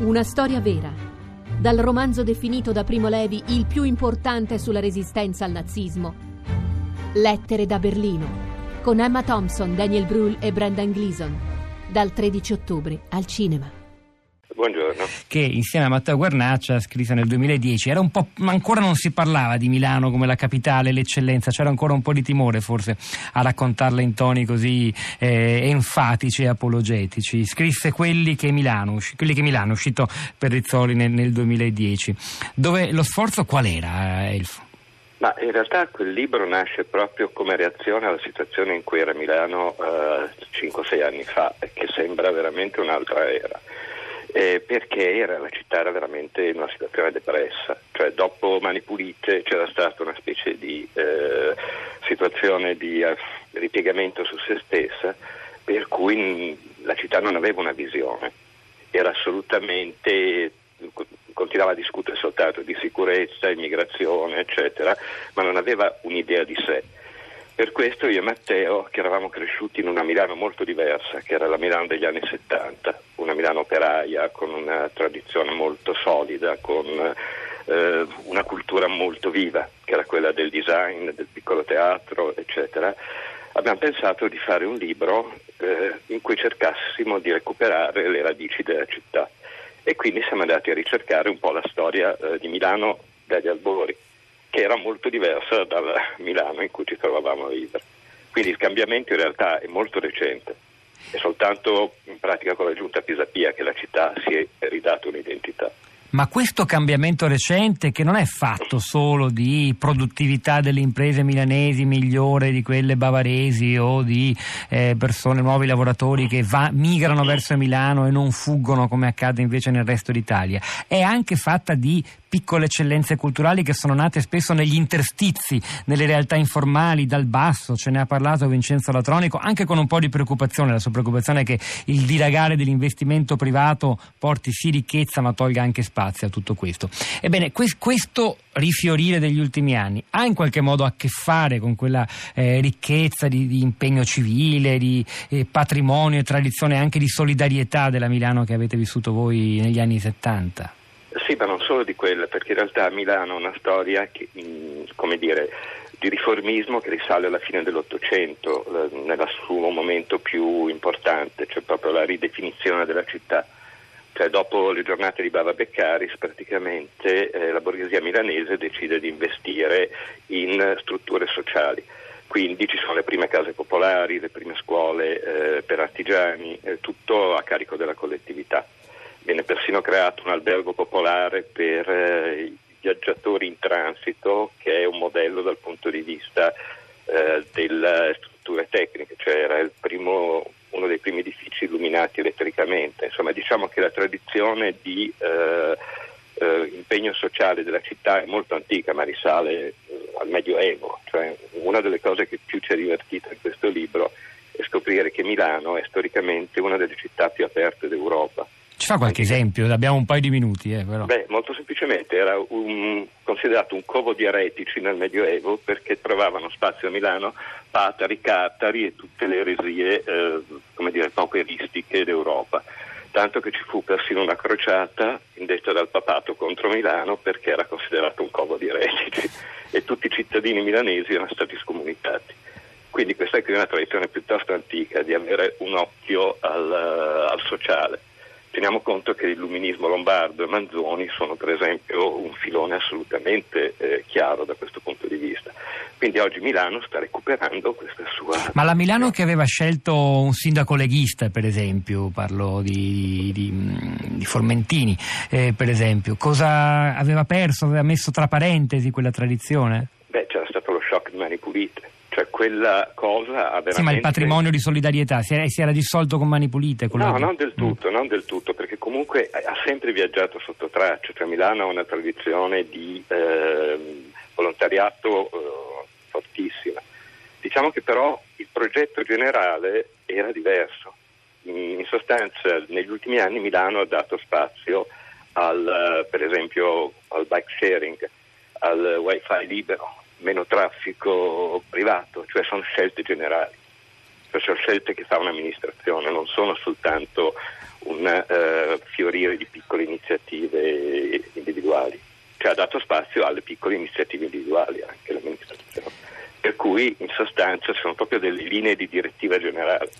Una storia vera. Dal romanzo definito da Primo Levi il più importante sulla resistenza al nazismo. Lettere da Berlino. Con Emma Thompson, Daniel Brühl e Brendan Gleeson. Dal 13 ottobre al cinema. Buongiorno. Che insieme a Matteo Guernaccia scrisse nel 2010. Era un po', ancora non si parlava di Milano come la capitale, l'eccellenza, c'era ancora un po' di timore forse a raccontarla in toni così eh, enfatici e apologetici. Scrisse quelli che Milano, quelli che Milano, uscito per Rizzoli nel, nel 2010. Dove lo sforzo qual era, eh, Elfo? Ma in realtà quel libro nasce proprio come reazione alla situazione in cui era Milano eh, 5-6 anni fa, che sembra veramente un'altra era eh, perché era, la città era veramente in una situazione depressa, cioè dopo Mani Pulite c'era stata una specie di eh, situazione di eh, ripiegamento su se stessa per cui la città non aveva una visione, era assolutamente continuava a discutere soltanto di sicurezza, immigrazione, eccetera, ma non aveva un'idea di sé. Per questo io e Matteo, che eravamo cresciuti in una Milano molto diversa, che era la Milano degli anni 70, una Milano operaia con una tradizione molto solida, con eh, una cultura molto viva, che era quella del design, del piccolo teatro, eccetera, abbiamo pensato di fare un libro eh, in cui cercassimo di recuperare le radici della città. E quindi siamo andati a ricercare un po' la storia eh, di Milano dagli albori che era molto diversa dalla Milano in cui ci trovavamo a vivere. Quindi il cambiamento in realtà è molto recente. È soltanto in pratica con la giunta Pisapia che la città si è ridata un'identità. Ma questo cambiamento recente, che non è fatto solo di produttività delle imprese milanesi migliore di quelle bavaresi o di eh, persone, nuovi lavoratori che va, migrano verso Milano e non fuggono come accade invece nel resto d'Italia, è anche fatta di piccole eccellenze culturali che sono nate spesso negli interstizi, nelle realtà informali, dal basso, ce ne ha parlato Vincenzo Latronico, anche con un po' di preoccupazione, la sua preoccupazione è che il dilagare dell'investimento privato porti sì ricchezza ma tolga anche spazio a tutto questo. Ebbene, questo rifiorire degli ultimi anni ha in qualche modo a che fare con quella eh, ricchezza di, di, impegno civile, di eh, patrimonio e tradizione anche di solidarietà della Milano che avete vissuto voi negli anni 70? Sì, ma non solo di quella, perché in realtà Milano ha una storia che, come dire, di riformismo che risale alla fine dell'Ottocento, nel suo momento più importante, cioè proprio la ridefinizione della città. Cioè, dopo le giornate di Bava Beccaris praticamente eh, la borghesia milanese decide di investire in strutture sociali. Quindi ci sono le prime case popolari, le prime scuole eh, per artigiani, eh, tutto a carico della collettività viene persino creato un albergo popolare per eh, i viaggiatori in transito che è un modello dal punto di vista eh, delle strutture tecniche, cioè era primo, uno dei primi edifici illuminati elettricamente. Insomma, diciamo che la tradizione di eh, eh impegno sociale della città è molto antica, ma risale eh, al Medioevo. Cioè, una delle cose che più ci ha divertito in questo libro è scoprire che Milano è storicamente una delle città più aperte d'Europa ci fa qualche esempio? Abbiamo un paio di minuti. Eh, Beh, molto semplicemente era un, considerato un covo di eretici nel Medioevo perché trovavano spazio a Milano patari, catari e tutte le eresie eh, come dire, d'Europa. Tanto che ci fu persino una crociata indetta dal papato contro Milano perché era considerato un covo di eretici e tutti i cittadini milanesi erano stati scomunitati. Quindi questa è una tradizione piuttosto antica di avere un occhio al, al sociale. Teniamo conto che l'illuminismo lombardo e Manzoni sono per esempio un filone assolutamente eh, chiaro da questo punto di vista. Quindi oggi Milano sta recuperando questa sua... Ma la Milano che aveva scelto un sindaco leghista, per esempio, parlo di, di, di Formentini, eh, per esempio, cosa aveva perso, aveva messo tra parentesi quella tradizione? Beh, c'era stato lo shock di Mani Pulite cioè quella cosa ha veramente... Sì, ma il patrimonio di solidarietà si era, si era dissolto con mani pulite? No, non del tutto, mm. non del tutto, perché comunque ha sempre viaggiato sotto traccia, cioè Milano ha una tradizione di eh, volontariato eh, fortissima. Diciamo che però il progetto generale era diverso. In sostanza negli ultimi anni Milano ha dato spazio al, per esempio al bike sharing, al wifi libero, meno traffico privato, cioè sono scelte generali. perciò scelte che fa un'amministrazione, non sono soltanto un uh, fiorire di piccole iniziative individuali, cioè ha dato spazio alle piccole iniziative individuali anche l'amministrazione, per cui in sostanza sono proprio delle linee di direttiva generale.